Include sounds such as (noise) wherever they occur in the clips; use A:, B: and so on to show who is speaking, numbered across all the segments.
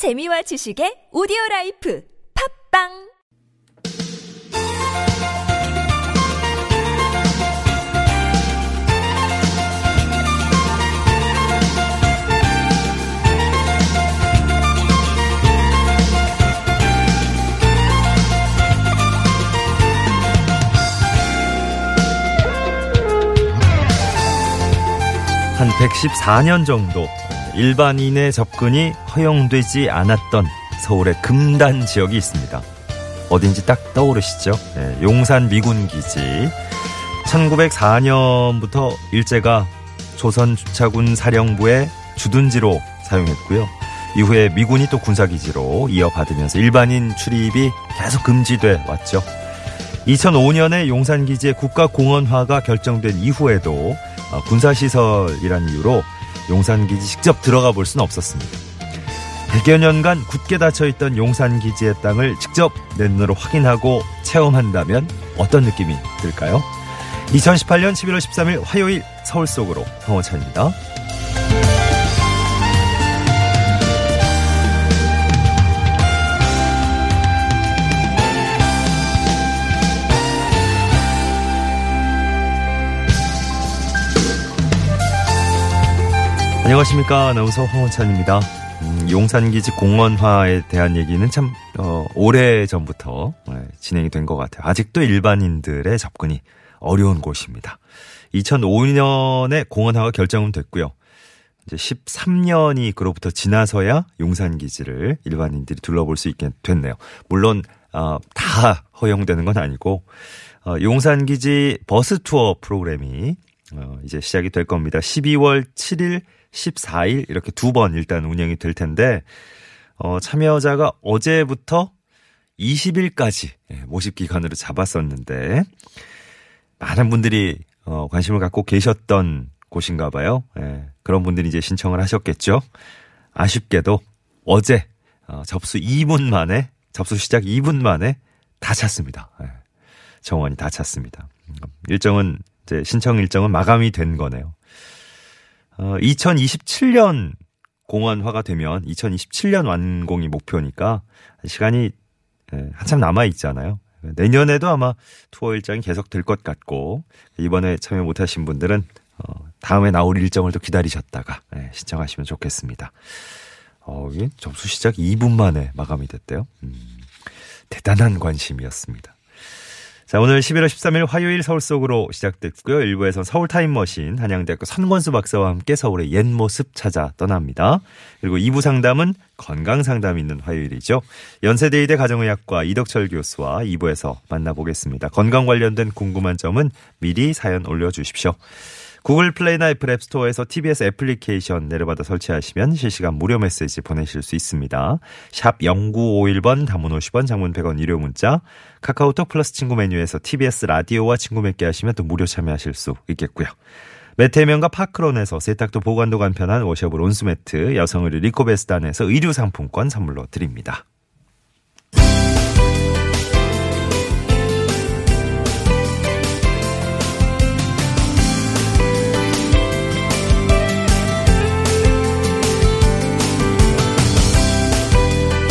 A: 재미와 지식의 오디오 라이프 팝빵!
B: 한 114년 정도 일반인의 접근이 허용되지 않았던 서울의 금단 지역이 있습니다. 어딘지 딱 떠오르시죠? 네, 용산 미군 기지. 1904년부터 일제가 조선 주차군 사령부의 주둔지로 사용했고요. 이후에 미군이 또 군사기지로 이어받으면서 일반인 출입이 계속 금지돼 왔죠. 2005년에 용산기지의 국가공원화가 결정된 이후에도 어, 군사시설이란 이유로 용산기지 직접 들어가 볼 수는 없었습니다. 100여 년간 굳게 닫혀있던 용산기지의 땅을 직접 내 눈으로 확인하고 체험한다면 어떤 느낌이 들까요? 2018년 11월 13일 화요일 서울 속으로 황호찬입니다. 안녕하십니까. 아나운서 황원찬입니다. 음, 용산기지 공원화에 대한 얘기는 참, 어, 오래 전부터 네, 진행이 된 것 같아요. 아직도 일반인들의 접근이 어려운 곳입니다. 2005년에 공원화가 결정은 됐고요. 이제 13년이 그로부터 지나서야 용산기지를 일반인들이 둘러볼 수 있게 됐네요. 물론, 어, 다 허용되는 건 아니고, 어, 용산기지 버스 투어 프로그램이 어, 이제 시작이 될 겁니다. 12월 7일 14일 이렇게 두 번 일단 운영이 될 텐데 어, 참여자가 어제부터 20일까지 예, 모집 기간으로 잡았었는데 많은 분들이 어, 관심을 갖고 계셨던 곳인가 봐요. 예, 그런 분들이 이제 신청을 하셨겠죠. 아쉽게도 어제 어, 접수 2분 만에 접수 시작 2분 만에 다 찼습니다. 예, 정원이 다 찼습니다. 일정은 이제 신청 일정은 마감이 된 거네요. 어, 2027년 공원화가 되면 2027년 완공이 목표니까 시간이 예, 한참 남아 있잖아요. 내년에도 아마 투어 일정이 계속 될 것 같고 이번에 참여 못하신 분들은 어, 다음에 나올 일정을 또 기다리셨다가 예, 신청하시면 좋겠습니다. 어, 접수 시작 2분 만에 마감이 됐대요. 음, 대단한 관심이었습니다. 자, 오늘 11월 13일 화요일 서울 속으로 시작됐고요. 1부에서 서울 타임머신 한양대학교 선권수 박사와 함께 서울의 옛 모습 찾아 떠납니다. 그리고 2부 상담은 건강 상담이 있는 화요일이죠. 연세대의대 가정의학과 이덕철 교수와 2부에서 만나보겠습니다. 건강 관련된 궁금한 점은 미리 사연 올려주십시오. 구글 플레이나 애플 앱스토어에서 TBS 애플리케이션 내려받아 설치하시면 실시간 무료 메시지 보내실 수 있습니다. 샵 0951번 단문 50원 장문 100원 유료 문자 카카오톡 플러스 친구 메뉴에서 TBS 라디오와 친구 맺게 하시면 또 무료 참여하실 수 있겠고요. 매태면과 파크론에서 세탁도 보관도 간편한 워셔블 온수매트 여성의류 리코베스단에서 의류 상품권 선물로 드립니다.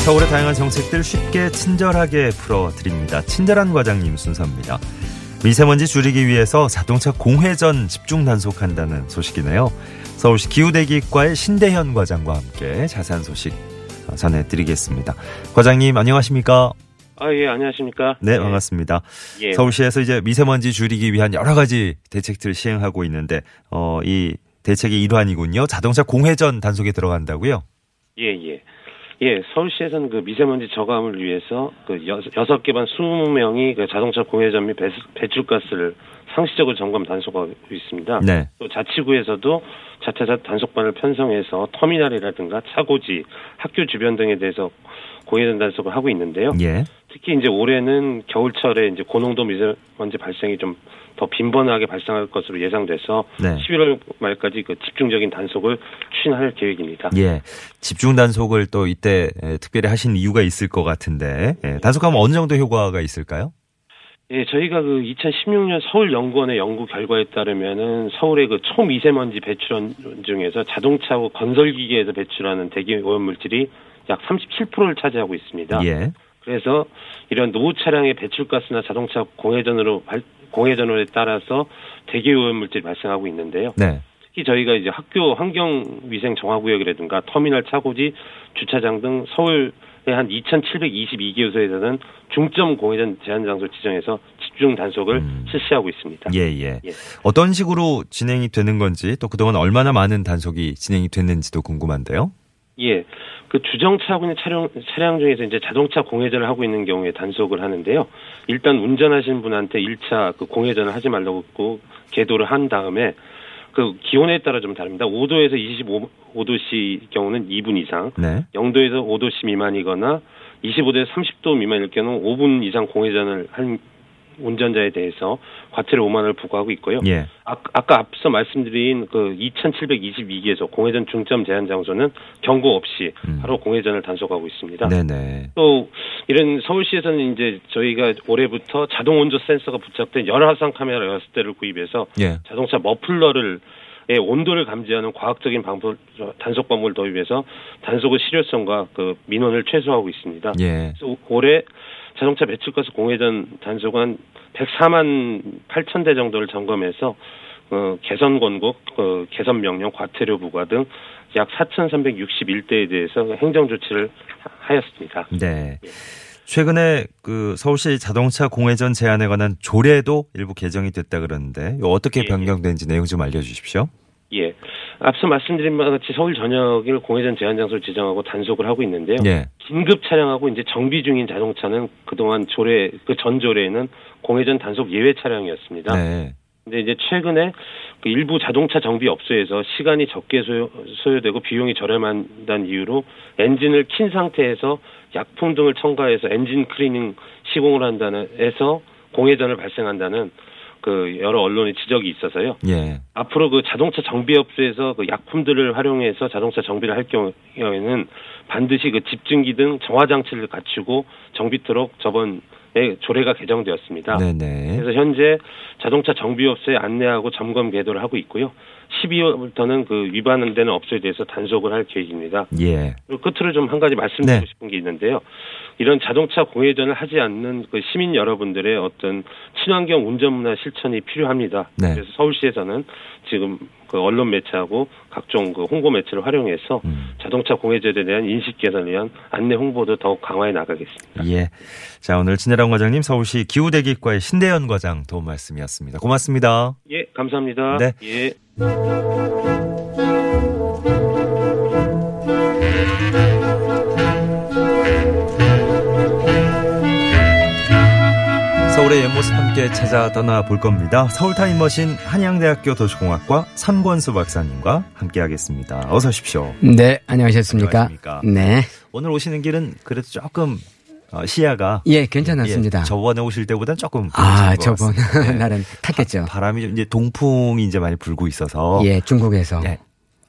B: 서울의 다양한 정책들 쉽게 친절하게 풀어드립니다. 친절한 과장님 순서입니다. 미세먼지 줄이기 위해서 자동차 공회전 집중 단속한다는 소식이네요. 서울시 기후대기과의 신대현 과장과 함께 자세한 소식 전해드리겠습니다. 과장님 안녕하십니까?
C: 아, 예, 안녕하십니까?
B: 네, 반갑습니다.
C: 예.
B: 서울시에서 이제 미세먼지 줄이기 위한 여러 가지 대책들을 시행하고 있는데, 어, 이 대책의 일환이군요. 자동차 공회전 단속에 들어간다고요?
C: 예, 예. 예, 서울시에서는 그 미세먼지 저감을 위해서 그 여, 여섯 개반 20명이 그 자동차 공회전 및 배출가스를 상시적으로 점검 단속하고 있습니다.
B: 네.
C: 또 자치구에서도 자차자 단속반을 편성해서 터미널이라든가 차고지, 학교 주변 등에 대해서 공회전 단속을 하고 있는데요.
B: 예.
C: 특히 이제 올해는 겨울철에 이제 고농도 미세먼지 발생이 좀 더 빈번하게 발생할 것으로 예상돼서
B: 네.
C: 11월 말까지 그 집중적인 단속을 추진할 계획입니다.
B: 예. 집중 단속을 또 이때 에, 특별히 하신 이유가 있을 것 같은데, 예. 단속하면 어느 정도 효과가 있을까요?
C: 예, 저희가 그 2016년 서울 연구원의 연구 결과에 따르면은 서울의 그 초미세먼지 배출원 중에서 자동차하고 건설기계에서 배출하는 대기 오염 물질이 약 37%를 차지하고 있습니다.
B: 예.
C: 그래서 이런 노후 차량의 배출가스나 자동차 공회전으로 발- 공회전에 따라서 대기 오염 물질이 발생하고 있는데요.
B: 네.
C: 특히 저희가 이제 학교 환경 위생 정화구역이라든가 터미널 차고지 주차장 등 서울의 한 2,722개소에서는 중점 공회전 제한 장소 지정해서 집중 단속을
B: 음.
C: 실시하고 있습니다.
B: 예, 예.
C: 예.
B: 어떤 식으로 진행이 되는 건지 또 그동안 얼마나 많은 단속이 진행이 됐는지도 궁금한데요.
C: 예. 그 주정차하고 있는 차량, 차량 중에서 이제 자동차 공회전을 하고 있는 경우에 단속을 하는데요. 일단 운전하시는 분한테 1차 그 공회전을 하지 말라고 그 계도를 한 다음에 그 기온에 따라 좀 다릅니다. 5도에서 25도씨 경우는 2분 이상,
B: 네.
C: 0도에서 5도씨 미만이거나 25도에서 30도 미만일 경우 5분 이상 공회전을 한 운전자에 대해서 과태료 5만 원을 부과하고 있고요.
B: 예.
C: 아, 아까 앞서 말씀드린 그 2,722개소 공회전 중점 제한 장소는 경고 없이
B: 음.
C: 바로 공회전을 단속하고 있습니다.
B: 네네.
C: 또 이런 서울시에서는 이제 저희가 올해부터 자동 온도 센서가 부착된 열화상 카메라 6대를 구입해서
B: 예.
C: 자동차 머플러를 의 온도를 감지하는 과학적인 방법 단속 방법을 도입해서 단속의 실효성과 그 민원을 최소화하고 있습니다.
B: 예.
C: 올해 자동차 배출가스 공회전 단속은 104만 8천 대 정도를 점검해서 어, 개선 권고, 어, 개선 명령, 과태료 부과 등 약 4,361대에 대해서 행정 조치를 하- 하였습니다.
B: 네. 최근에 그 서울시 자동차 공회전 제한에 관한 조례도 일부 개정이 됐다 그러는데 어떻게
C: 예.
B: 변경된지 내용 좀 알려주십시오.
C: 예. 앞서 말씀드린 바와 같이 서울 전역을 공회전 제한 장소를 지정하고 단속을 하고 있는데요.
B: 예.
C: 긴급 차량하고 이제 정비 중인 자동차는 그동안 조례, 그 전 조례에는 공회전 단속 예외 차량이었습니다.
B: 네.
C: 근데 이제 최근에 그 일부 자동차 정비 업소에서 시간이 적게 소요, 소요되고 비용이 저렴한다는 이유로 엔진을 킨 상태에서 약품 등을 첨가해서 엔진 클리닝 시공을 한다는 해서 공회전을 발생한다는 그 여러 언론의 지적이 있어서요.
B: 예. 앞으로
C: 그 자동차 정비업소에서 그 약품들을 활용해서 자동차 정비를 할 경우에는 반드시 그 집중기 등 정화 장치를 갖추고 정비토록 저번 에 조례가 개정되었습니다.
B: 네네.
C: 그래서 현재 자동차 정비업소에 안내하고 점검 계도를 하고 있고요. 12월부터는 그 위반되는 업소에 대해서 단속을 할 계획입니다.
B: 예.
C: 그리고 끝으로 좀 한 가지 말씀드리고
B: 네.
C: 싶은 게 있는데요. 이런 자동차 공회전을 하지 않는 그 시민 여러분들의 어떤 친환경 운전 문화 실천이 필요합니다.
B: 네.
C: 그래서 서울시에서는 지금 그 언론 매체하고 각종 그 홍보 매체를 활용해서
B: 음.
C: 자동차 공회전에 대한 인식 개선을 위한 안내 홍보도 더욱 강화해 나가겠습니다.
B: 예. 자, 오늘 진혜랑 과장님 서울시 기후대기과의 신대현 과장 도움 말씀이었습니다. 고맙습니다.
C: 예, 감사합니다.
B: 네.
C: 예.
B: 서울의 옛 모습 함께 찾아 떠나 볼 겁니다. 서울 타임머신 한양대학교 도시공학과 선권수 박사님과 함께 하겠습니다. 어서 오십시오.
D: 네, 안녕하셨습니까?
B: 안녕하십니까?
D: 네.
B: 오늘 오시는 길은 그래도 조금 어, 시야가
D: 예, 괜찮았습니다.
B: 예, 저번에 오실 때보다는 조금
D: 아, 저번.
B: 네. (laughs)
D: 날은 탔겠죠.
B: 바 람이 좀 이제 동풍이 이제 많이 불고 있어서
D: 예, 중국에서.
B: 예.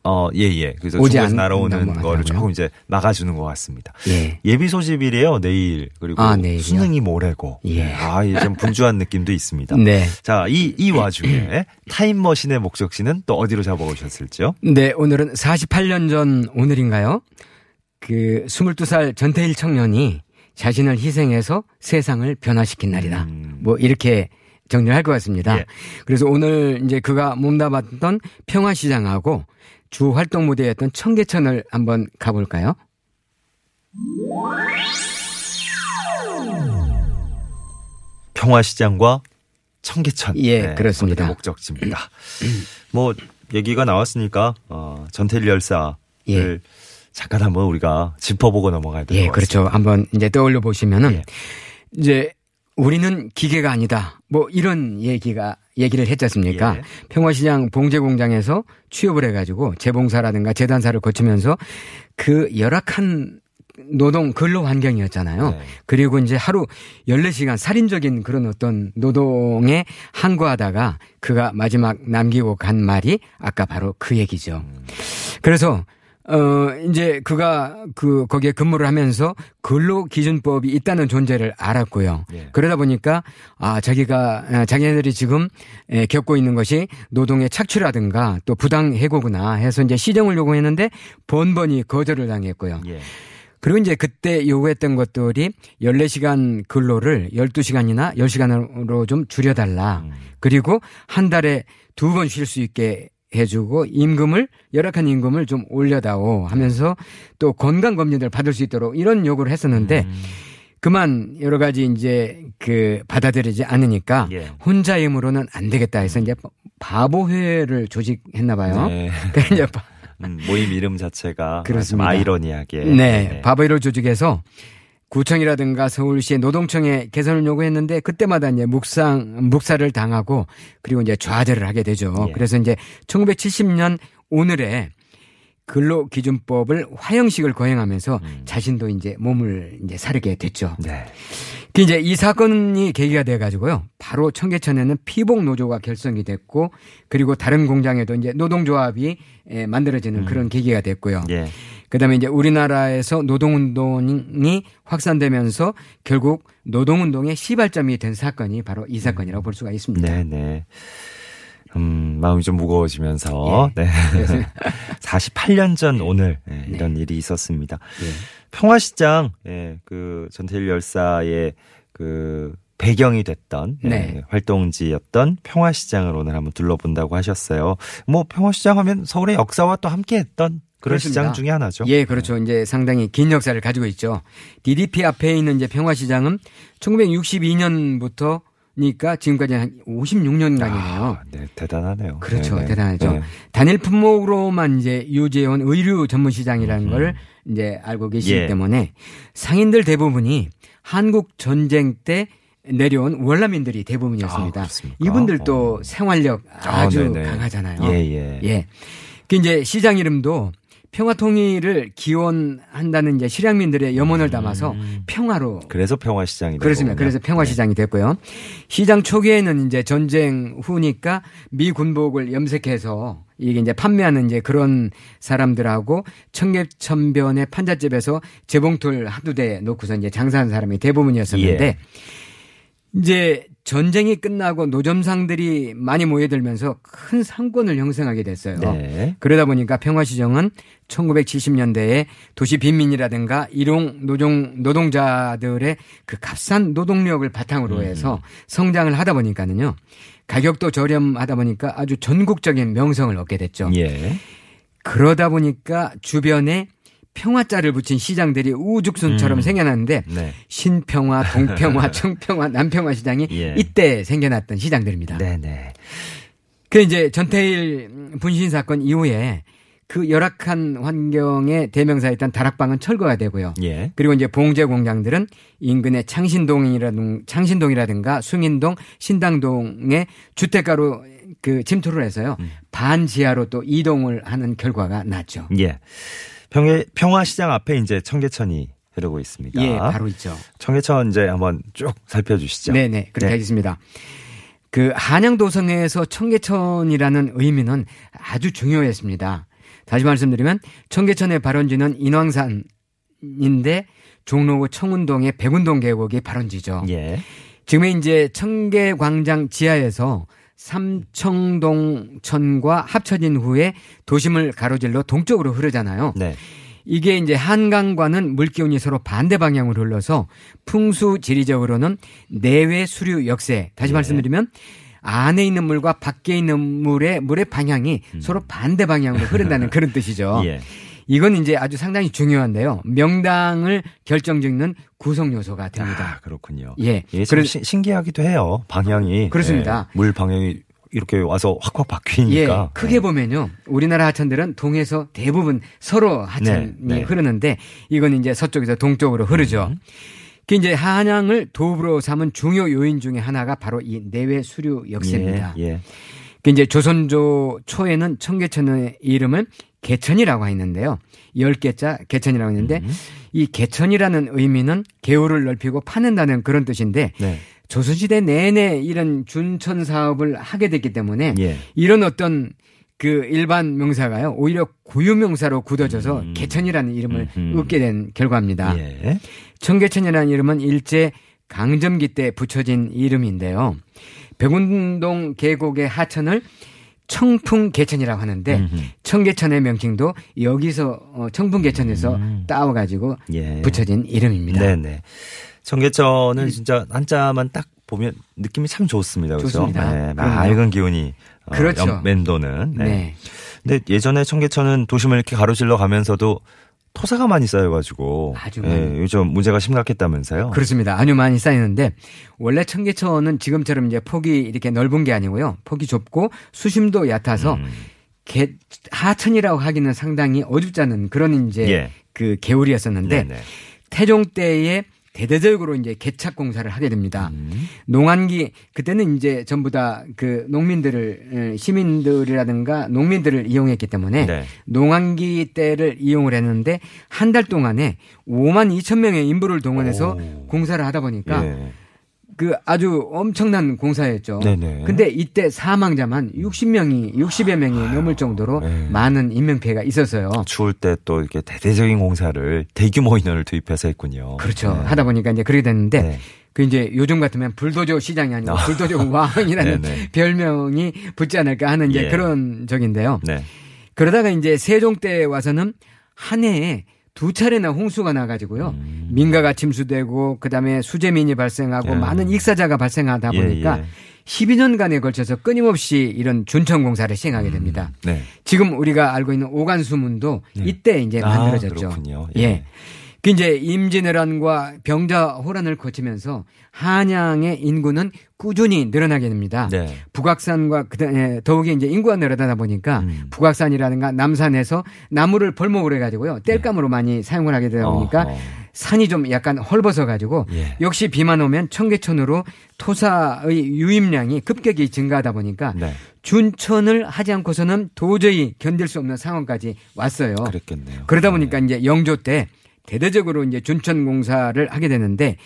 B: 어, 예, 예. 그래서 중국에서
D: 않-
B: 날아오는. 거를 조금 이제 막아주는 것 같습니다.
D: 예.
B: 예비 소집이래요, 내일. 그리고
D: 아?
B: 수능이 모레고.
D: 예.
B: 아, 이제 좀 분주한 느낌도 있습니다.
D: 네.
B: 자, 이, 이 와중에 타임머신의 목적지는 또 어디로 잡아오셨을지요?
D: 네, 오늘은 48년 전 오늘인가요? 그 22살 전태일 청년이 자신을 희생해서 세상을 변화시킨 날이다.
B: 음.
D: 뭐 이렇게 정리를 할것 같습니다.
B: 예.
D: 그래서 오늘 이제 그가 몸담았던 평화시장하고 주 활동 무대였던 청계천을 한번 가볼까요?
B: 평화시장과 청계천.
D: 예, 그렇습니다.
B: 오늘의 목적지입니다. (clears throat) 뭐, 얘기가 나왔으니까, 어, 전태일 열사를
D: 예.
B: 잠깐 한번 우리가 짚어보고 넘어가야 될것
D: 예,
B: 같습니다.
D: 그렇죠. 한번 이제 떠올려 보시면은
B: 예.
D: 이제 우리는 기계가 아니다. 뭐 이런 얘기가 얘기를 했지 않습니까?
B: 예.
D: 평화시장 봉제공장에서 취업을 해가지고 재봉사라든가 재단사를 거치면서 그 열악한 노동 근로 환경이었잖아요.
B: 네.
D: 그리고 이제 하루 14시간 살인적인 그런 어떤 노동에 항거하다가 그가 마지막 남기고 간 말이 아까 바로 그 얘기죠. 그래서 어 이제 그가 그 거기에 근무를 하면서 근로 기준법이 있다는 존재를 알았고요.
B: 예.
D: 그러다 보니까 아 자기가 아, 자기네들이 지금 에, 겪고 있는 것이 노동의 착취라든가 또 부당 해고구나 해서 이제 시정을 요구했는데 번번이 거절을 당했고요.
B: 예.
D: 그리고 이제 그때 요구했던 것들이 14시간 근로를 12시간이나 10시간으로 좀 줄여달라.
B: 음.
D: 그리고 한 달에 두 번 쉴 수 있게 해주고 임금을 열악한 임금을 좀 올려다오 하면서 또 건강 검진을 받을 수 있도록 이런 요구를 했었는데
B: 음.
D: 그만 여러 가지 이제 그 받아들이지 않으니까
B: 예.
D: 혼자 힘으로는 안 되겠다 해서 이제 바보회를 조직했나 봐요.
B: 네. (laughs)
D: 그래서 이제 바-
B: 음, 모임 이름 자체가
D: 그렇습니다.
B: 좀 아이러니하게
D: 네, 바보회를 조직해서 구청이라든가 서울시의 노동청에 개선을 요구했는데 그때마다 이제 묵상 묵살을 당하고 그리고 이제 좌절을 하게 되죠.
B: 예.
D: 그래서 이제 1970년 오늘에 근로기준법을 화형식을 거행하면서
B: 음.
D: 자신도 이제 몸을 이제 사르게 됐죠.
B: 네.
D: 그 이제 이 사건이 계기가 돼 가지고요. 바로 청계천에는 피복 노조가 결성이 됐고 그리고 다른 공장에도 이제 노동조합이 에, 만들어지는 그런 계기가 됐고요.
B: 예.
D: 그다음에 이제 우리나라에서 노동운동이 확산되면서 결국 노동운동의 시발점이 된 사건이 바로 이 사건이라고 볼 수가 있습니다.
B: 네, 네. 음, 마음이 좀 무거워지면서 네. (laughs)
D: 그래서
B: 48년 전 오늘 예, 이런 일이 있었습니다.
D: 예.
B: 평화시장 예, 그 전태일 열사의 그 배경이 됐던 예,
D: 네.
B: 활동지였던 평화시장을 오늘 한번 둘러본다고 하셨어요. 뭐 평화시장 하면 서울의 역사와 또 함께했던 그런
D: 그렇습니다.
B: 시장 중에 하나죠.
D: 예, 그렇죠. 이제 상당히 긴 역사를 가지고 있죠. DDP 앞에 있는 이제 평화시장은 1962년부터 니까 지금까지 한 56년간이네요.
B: 아, 네, 대단하네요.
D: 그렇죠.
B: 네, 네.
D: 대단하죠.
B: 네.
D: 단일 품목으로만 이제 유지해온 의류 전문 시장이라는 걸 이제 알고 계시기
B: 예.
D: 때문에 상인들 대부분이 한국 전쟁 때 내려온 월남민들이 대부분이었습니다.
B: 아?
D: 이분들도
B: 어.
D: 생활력
B: 아,
D: 아주
B: 네네.
D: 강하잖아요.
B: 예, 예.
D: 예. 그 이제 시장 이름도 평화 통일을 기원한다는 이제 실향민들의 염원을 담아서 평화로
B: 그래서 평화시장이
D: 그렇습니다. 그래서
B: 네.
D: 평화시장이 됐고요. 시장 초기에는 이제 전쟁 후니까 미 군복을 염색해서 이게 이제 판매하는 이제 그런 사람들하고 청계천변의 판잣집에서 재봉틀 한두 대 놓고서 이제 장사하는 사람이 대부분이었었는데
B: 예.
D: 이제 전쟁이 끝나고 노점상들이 많이 모여들면서 큰 상권을 형성하게 됐어요.
B: 네.
D: 그러다 보니까 평화시정은 1970년대에 도시 빈민이라든가 일용 노동 노동자들의 그 값싼 노동력을 바탕으로 해서 성장을 하다 보니까는요 가격도 저렴하다 보니까 아주 전국적인 명성을 얻게 됐죠.
B: 예.
D: 그러다 보니까 주변에 평화자를 붙인 시장들이 우죽순처럼
B: 음.
D: 생겨났는데
B: 네.
D: 신평화, (laughs) 동평화, 청평화, 남평화 시장이
B: 예.
D: 이때 생겨났던 시장들입니다.
B: 네, 네.
D: 그 이제 전태일 분신 사건 이후에 그 열악한 환경의 대명사였던 다락방은 철거가 되고요.
B: 예.
D: 그리고 이제 봉제 공장들은 인근의 창신동이라든 창신동이라든가 숭인동, 신당동의 주택가로 그 침투를 해서요.
B: 음.
D: 반지하로 또 이동을 하는 결과가 났죠.
B: 예. 평화, 평화시장 앞에 이제 청계천이 흐르고 있습니다.
D: 예, 바로 있죠.
B: 청계천 이제 한번 쭉 살펴주시죠.
D: 네네. 그렇게
B: 네.
D: 하겠습니다. 그 한양도성에서 청계천이라는 의미는 아주 중요했습니다. 다시 말씀드리면 청계천의 발원지는 인왕산인데 종로구 청운동의 백운동 계곡이 발원지죠.
B: 예.
D: 지금 이제 청계광장 지하에서 삼청동천과 합쳐진 후에 도심을 가로질러 동쪽으로 흐르잖아요.
B: 네.
D: 이게 이제 한강과는 물기운이 서로 반대 방향으로 흘러서 풍수 지리적으로는 내외 수류 역세. 다시
B: 예.
D: 말씀드리면 안에 있는 물과 밖에 있는 물의 물의 방향이 서로 반대 방향으로 흐른다는 (laughs) 그런 뜻이죠.
B: 음. 예.
D: 이건 이제 아주 상당히 중요한데요. 명당을 결정짓는 구성 요소가 됩니다.
B: 아, 그렇군요.
D: 예.
B: 예, 참
D: 그래-
B: 시- 신기하기도 해요. 방향이.
D: 그렇습니다.
B: 예, 물 방향이 이렇게 와서 확확 바뀌니까.
D: 예, 크게 보면요. 우리나라 하천들은 동에서 대부분 서로 하천이
B: 네, 네.
D: 흐르는데 이건 이제 서쪽에서 동쪽으로 흐르죠.
B: 음.
D: 그 이제 한양을 도읍으로 삼은 중요 요인 중에 하나가 바로 이 내외 수류 역세입니다.
B: 예, 예.
D: 그 이제 조선조 초에는 청계천의 이름을 개천이라고 했는데요. 열 개자 개천이라고 했는데
B: 음.
D: 이 개천이라는 의미는 개울을 넓히고 파낸다는 그런 뜻인데
B: 네.
D: 조선시대 내내 이런 준천 사업을 하게 됐기 때문에
B: 예.
D: 이런 어떤 그 일반 명사가요 오히려 고유 명사로 굳어져서
B: 음.
D: 개천이라는 이름을
B: 음흠.
D: 얻게 된 결과입니다.
B: 예.
D: 청계천이라는 이름은 일제 강점기 때 붙여진 이름인데요. 백운동 계곡의 하천을 청풍개천이라고 하는데
B: 음흠.
D: 청계천의 명칭도 여기서 어, 청풍개천에서
B: 음.
D: 따와가지고
B: 예.
D: 붙여진 이름입니다.
B: 네네. 청계천은 진짜 한자만 딱 보면 느낌이 참 좋습니다. 그렇죠?
D: 좋습니다.
B: 네. 맑은 기운이 어,
D: 그렇죠.
B: 연- 맴도는. 네.
D: 네.
B: 근데 예전에 청계천은 도심을 이렇게 가로질러 가면서도 토사가 많이 쌓여가지고
D: 아주
B: 예. 요즘 문제가 심각했다면서요?
D: 그렇습니다. 아주 많이 쌓이는데 원래 청계천은 지금처럼 이제 폭이 이렇게 넓은 게 아니고요. 폭이 좁고 수심도 얕아서
B: 음.
D: 개, 하천이라고 하기는 상당히 어줍지 않은 그런 이제
B: 예.
D: 그 개울이었었는데
B: 네네.
D: 태종 때에 대대적으로 이제 개착 공사를 하게 됩니다.
B: 음.
D: 농한기 그때는 이제 전부 다 그 농민들을 에, 시민들이라든가 농민들을 이용했기 때문에
B: 네.
D: 농한기 때를 이용을 했는데 한 달 동안에 5만 2천 명의 인부를 동원해서
B: 오.
D: 공사를 하다 보니까
B: 예.
D: 그 아주 엄청난 공사였죠.
B: 네네.
D: 근데 이때 사망자만 60명이 60여 명이 넘을 정도로
B: 네.
D: 많은 인명 피해가 있었어요.
B: 추울 때 또 이렇게 대대적인 공사를 대규모 인원을 투입해서 했군요.
D: 그렇죠.
B: 네.
D: 하다 보니까 이제 그렇게 됐는데
B: 네.
D: 그 이제 요즘 같으면 불도저 시장이 아니고
B: 아.
D: 불도저 왕이라는
B: 네네. (laughs)
D: 별명이 붙지 않을까 하는 이제
B: 예.
D: 그런 적인데요.
B: 네.
D: 그러다가 이제 세종 때 와서는 한 해에 두 차례나 홍수가 나가지고요. 민가가 침수되고 그다음에 수재민이 발생하고
B: 음. 예.
D: 많은 익사자가 발생하다
B: 예,
D: 보니까
B: 예.
D: 12년간에 걸쳐서 끊임없이 이런 준천 공사를 시행하게 됩니다.
B: 네.
D: 지금 우리가 알고 있는 오간수문도 이때 이제
B: 아,
D: 만들어졌죠.
B: 그렇군요.
D: 예.
B: 예.
D: 그 이제 임진왜란과 병자호란을 거치면서 한양의 인구는 꾸준히 늘어나게 됩니다.
B: 네.
D: 북악산과 그다음에 더욱이 이제 인구가 늘어나다 보니까
B: 음.
D: 북악산이라든가 남산에서 나무를 벌목을 해가지고요 땔감으로 많이 사용을 하게 되다 보니까
B: 네. 어허.
D: 산이 좀 약간 헐벗어 가지고
B: 예.
D: 역시 비만 오면 청계천으로 토사의 유입량이 급격히 증가하다 보니까
B: 네.
D: 준천을 하지 않고서는 도저히 견딜 수 없는 상황까지 왔어요.
B: 그랬겠네요.
D: 그러다 보니까 이제 영조 때 대대적으로 이제 준천 공사를 하게 되는데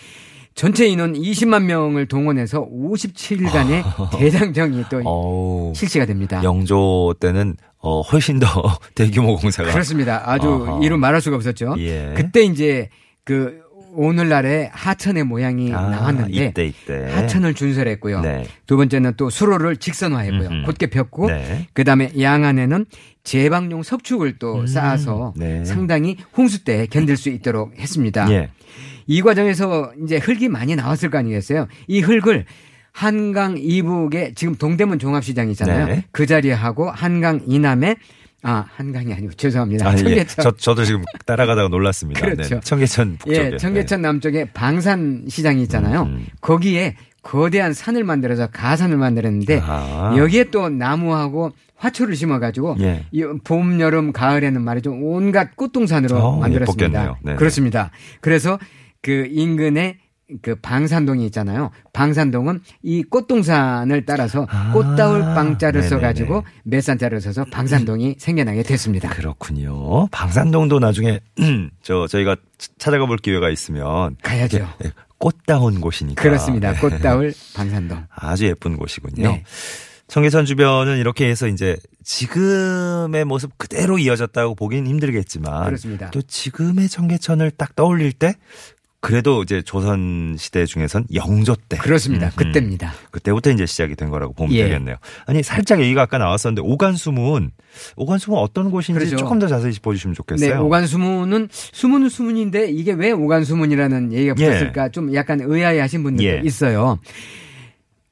D: 전체 인원 20만 명을 동원해서 57일간의 (laughs) 대장정이 또
B: 어우.
D: 실시가 됩니다.
B: 영조 때는 어 훨씬 더 (laughs) 대규모 공사가
D: 그렇습니다. 아주. 이루 말할 수가 없었죠.
B: 예.
D: 그때 이제 그 오늘날의 하천의 모양이
B: 아,
D: 나왔는데
B: 이때 이때
D: 하천을 준설했고요.
B: 네.
D: 두 번째는 또 수로를 직선화했고요.
B: 음흠.
D: 곧게 폈고
B: 네.
D: 그다음에 양안에는 제방용 석축을 또
B: 음,
D: 쌓아서
B: 네.
D: 상당히 홍수 때 견딜 수 있도록 했습니다.
B: 예.
D: 이 과정에서 이제 흙이 많이 나왔을 거 아니겠어요? 이 흙을 한강 이북에 지금 동대문 종합시장 있잖아요.
B: 네.
D: 그 자리에 하고 한강 이남에 아 한강이 아니고 죄송합니다.
B: 아니, 예.
D: 청계천.
B: 저, 저도 지금 따라가다가 놀랐습니다.
D: 그렇죠.
B: 네. 청계천 북쪽에.
D: 예, 청계천 남쪽에 방산 시장이 있잖아요.
B: 음.
D: 거기에 거대한 산을 만들어서 가산을 만들었는데
B: 아.
D: 여기에 또 나무하고 화초를 심어가지고
B: 예.
D: 이 봄, 여름, 가을에는 말이죠 온갖 꽃동산으로
B: 어,
D: 만들었습니다.
B: 네.
D: 그렇습니다. 그래서 그 인근에 그 방산동이 있잖아요. 방산동은 이 꽃동산을 따라서
B: 아,
D: 꽃다울 방자를
B: 네네네.
D: 써가지고 몇산자를 써서 방산동이 생겨나게 됐습니다.
B: 그렇군요. 방산동도 나중에 (clears throat) 저 저희가 찾아가 볼 기회가 있으면
D: 가야죠.
B: 예, 꽃다운 곳이니까.
D: 그렇습니다.
B: 네.
D: 꽃다울 (laughs) 방산동.
B: 아주 예쁜 곳이군요.
D: 네.
B: 청계천 주변은 이렇게 해서 이제 지금의 모습 그대로 이어졌다고 보긴 힘들겠지만
D: 그렇습니다.
B: 또 지금의 청계천을 딱 떠올릴 때 그래도 이제 조선 시대 중에선 영조 때
D: 그렇습니다.
B: 음,
D: 그때입니다.
B: 그때부터 이제 시작이 된 거라고 보면
D: 예.
B: 되겠네요. 아니 살짝 얘기가 아까 나왔었는데 오간수문 오간수문 어떤 곳인지
D: 그렇죠.
B: 조금 더 자세히 짚어주시면 좋겠어요.
D: 네, 오간수문은 수문은 수문인데 이게 왜 오간수문이라는 얘기가
B: 예.
D: 붙었을까 좀 약간 의아해하신 분들도
B: 예.
D: 있어요.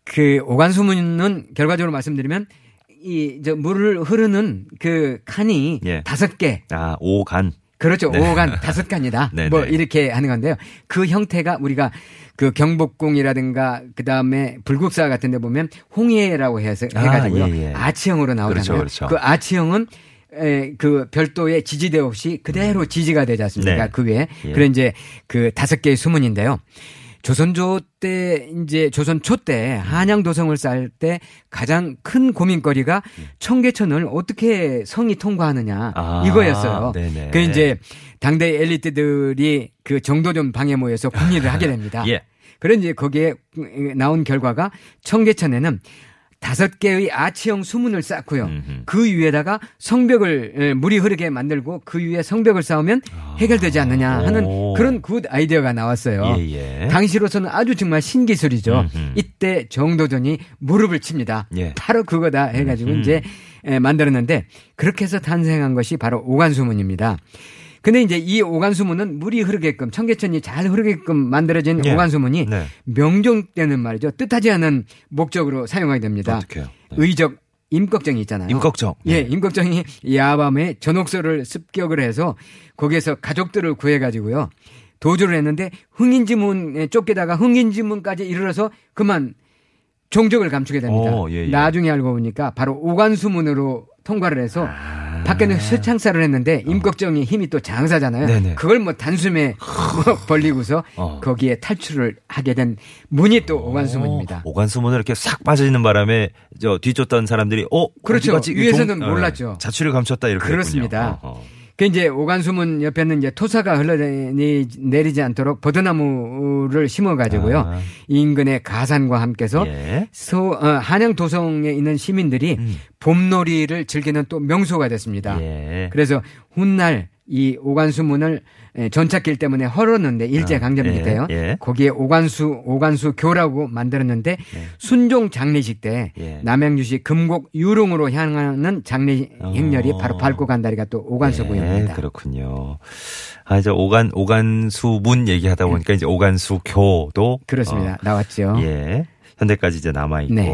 D: 그 오간수문은 결과적으로 말씀드리면 이저 물을 흐르는 그 칸이
B: 예.
D: 다섯 개
B: 아 오간
D: 그렇죠.
B: 네.
D: 오간 다섯 칸이다.
B: 네네. (laughs)
D: 뭐 이렇게 하는 건데요. 그 형태가 우리가 그 경복궁이라든가 그 다음에 불국사 같은 데 보면 홍해라고 해서
B: 아,
D: 해가지고요.
B: 예, 예.
D: 아치형으로 나오잖아요.
B: 그렇죠, 그렇죠.
D: 그 아치형은 에, 그 별도의 지지대 없이 그대로 지지가 되지 않습니까?
B: 네.
D: 그 위에.
B: 예.
D: 그래 이제 그 다섯 개의 수문인데요. 조선조 때 이제 조선 초 때 한양 도성을 쌓을 때 가장 큰 고민거리가 청계천을 어떻게 성이 통과하느냐
B: 아,
D: 이거였어요.
B: 네네.
D: 그 이제 당대 엘리트들이 그 정도전 방에 모여서 궁리를 하게 됩니다. (laughs)
B: 예.
D: 그런 이제 거기에 나온 결과가 청계천에는 다섯 개의 아치형 수문을 쌓고요.
B: 음흠.
D: 그 위에다가 성벽을 에, 물이 흐르게 만들고 그 위에 성벽을 쌓으면 해결되지 않느냐 하는
B: 오.
D: 그런 good idea가 나왔어요.
B: 예, 예.
D: 당시로서는 아주 정말 신기술이죠.
B: 음흠.
D: 이때 정도전이 무릎을 칩니다.
B: 예.
D: 바로 그거다 해가지고
B: 음흠.
D: 이제 에, 만들었는데 그렇게 해서 탄생한 것이 바로 오간수문입니다. 근데 이제 이 오간수문은 물이 흐르게끔 청계천이 잘 흐르게끔 만들어진
B: 예.
D: 오간수문이
B: 네.
D: 명종 때는 말이죠 뜻하지 않은 목적으로 사용하게 됩니다.
B: 어떡해요? 네.
D: 의적 임꺽정이 있잖아요.
B: 임꺽정.
D: 예,
B: 네.
D: 임꺽정이 야밤에 전옥소를 습격을 해서 거기에서 가족들을 구해가지고요 도주를 했는데 흥인지문에 쫓기다가 흥인지문까지 이르러서 그만 종적을 감추게 됩니다.
B: 오, 예, 예.
D: 나중에 알고 보니까 바로 오간수문으로 통과를 해서
B: 아.
D: 밖에는 수창사를 했는데 임꺽정이 힘이 또 장사잖아요.
B: 네네.
D: 그걸 뭐 단숨에 뭐 (laughs) 벌리고서
B: 어.
D: 거기에 탈출을 하게 된 문이 또 오간수문입니다.
B: 오, 오간수문을 이렇게 싹 빠져있는 바람에 저 뒤쫓던 사람들이 어
D: 그렇죠. 위에서는
B: 종-
D: 몰랐죠.
B: 어, 자취를 감췄다 이렇게
D: 그렇습니다.
B: 어, 어.
D: 그 이제 오간수문 옆에는 이제 토사가 흘러내리지 않도록 버드나무를 심어 가지고요.
B: 아.
D: 인근의 가산과 함께서
B: 예.
D: 소 어, 한양 도성에 있는 시민들이
B: 음.
D: 봄놀이를 즐기는 또 명소가 됐습니다.
B: 예.
D: 그래서 훗날 이 오간수문을 에, 전착길 때문에 헐었는데 일제 강점기
B: 예,
D: 때요.
B: 예.
D: 거기에 오간수 오간수 교라고 만들었는데 순종 장례식 때
B: 예.
D: 남양주시 금곡 유릉으로 향하는 장례 행렬이
B: 어.
D: 바로 밟고 간 다리가 또 오간수구입니다.
B: 예, 그렇군요. 아, 이제 오간, 오간수문 얘기하다 보니까 이제 오간수교도.
D: 그렇습니다. 나왔죠.
B: 어, 예. 현대까지 이제 남아 있고.
D: 네.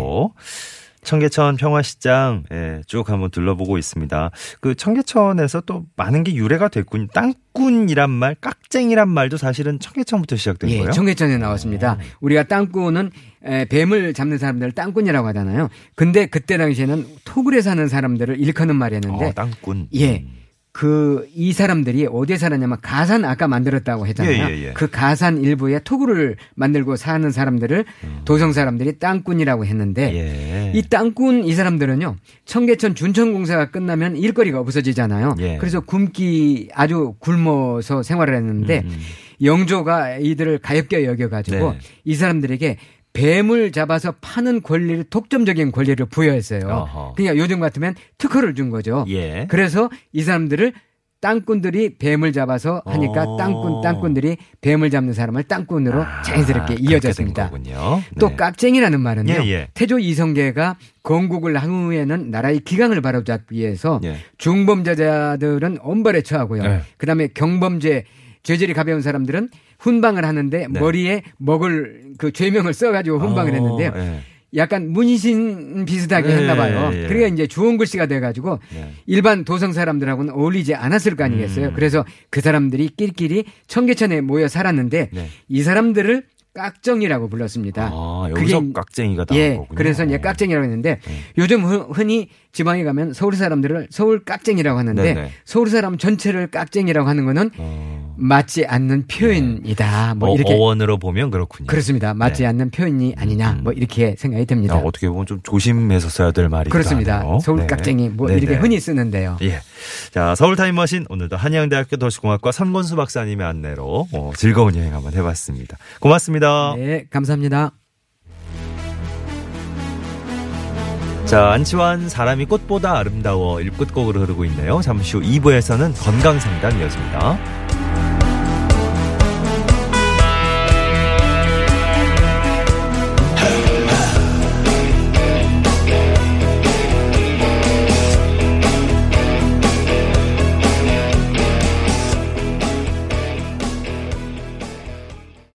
B: 청계천 평화시장, 예, 쭉 한번 둘러보고 있습니다. 그 청계천에서 또 많은 게 유래가 됐군요. 땅꾼이란 말, 깍쟁이란 말도 사실은 청계천부터 시작된
D: 예,
B: 거예요.
D: 청계천에 나왔습니다. 우리가 땅꾼은 에, 뱀을 잡는 사람들을 땅꾼이라고 하잖아요. 근데 그때 당시에는 토굴에 사는 사람들을 일컫는 말이었는데
B: 어, 땅꾼.
D: 예. 그 이 사람들이 어디에 살았냐면 가산 아까 만들었다고 했잖아요.
B: 예, 예, 예.
D: 그 가산 일부에 토굴을 만들고 사는 사람들을 도성 사람들이 땅꾼이라고 했는데
B: 예.
D: 이 땅꾼 이 사람들은요 청계천 준천공사가 끝나면 일거리가 없어지잖아요.
B: 예.
D: 그래서 굶기 아주 굶어서 생활을 했는데
B: 음.
D: 영조가 이들을 가엾게 여겨가지고
B: 네.
D: 이 사람들에게 뱀을 잡아서 파는 권리를 독점적인 권리를 부여했어요.
B: 어허.
D: 그러니까 요즘 같으면 특허를 준 거죠.
B: 예.
D: 그래서 이 사람들을 땅꾼들이 뱀을 잡아서 하니까
B: 어.
D: 땅꾼 땅꾼들이 뱀을 잡는 사람을 땅꾼으로
B: 아, 자연스럽게
D: 이어졌습니다.
B: 된 거군요.
D: 또
B: 네.
D: 깍쟁이라는 말은요.
B: 예, 예.
D: 태조 이성계가 건국을 한 후에는 나라의 기강을 바로잡기 위해서
B: 예.
D: 중범죄자들은 엄벌에 처하고요.
B: 네.
D: 그다음에 경범죄 죄질이 가벼운 사람들은 훈방을 하는데
B: 네.
D: 머리에 먹을 그 죄명을 써가지고 훈방을
B: 어,
D: 했는데요.
B: 예.
D: 약간 문신 비슷하게
B: 네,
D: 했나 봐요.
B: 예.
D: 그러니까 이제 주원 글씨가 돼가지고
B: 네.
D: 일반 도성 사람들하고는 어울리지 않았을 거 아니겠어요.
B: 음.
D: 그래서 그 사람들이 끼리끼리 청계천에 모여 살았는데
B: 네.
D: 이 사람들을 깍정이라고 불렀습니다.
B: 아, 여기서
D: 그게
B: 깍쟁이가 나온
D: 예,
B: 거군요.
D: 그래서 이제 깍쟁이라고 했는데
B: 네.
D: 요즘 흔- 흔히 지방에 가면 서울 사람들을 서울 깍쟁이라고 하는데
B: 네네.
D: 서울 사람 전체를 깍쟁이라고 하는 거는
B: 어.
D: 맞지 않는 표현이다. 뭐
B: 어,
D: 이렇게
B: 어원으로 보면 그렇군요.
D: 그렇습니다. 맞지
B: 네.
D: 않는 표현이 아니냐. 뭐 이렇게 생각이
B: 야,
D: 됩니다.
B: 어떻게 보면 좀 조심해서 써야 될 말이기도
D: 그렇습니다.
B: 하네요.
D: 서울
B: 네.
D: 깍쟁이 뭐
B: 네네.
D: 이렇게 흔히 쓰는데요.
B: 예. 자, 서울 타임머신 오늘도 한양대학교 도시공학과 선건수 박사님의 안내로 어, 즐거운 여행 한번 해봤습니다. 고맙습니다.
D: 네, 감사합니다.
B: 자, 안치환 사람이 꽃보다 아름다워 1끝곡으로 흐르고 있네요. 잠시 후 2부에서는 건강상담 이어집니다.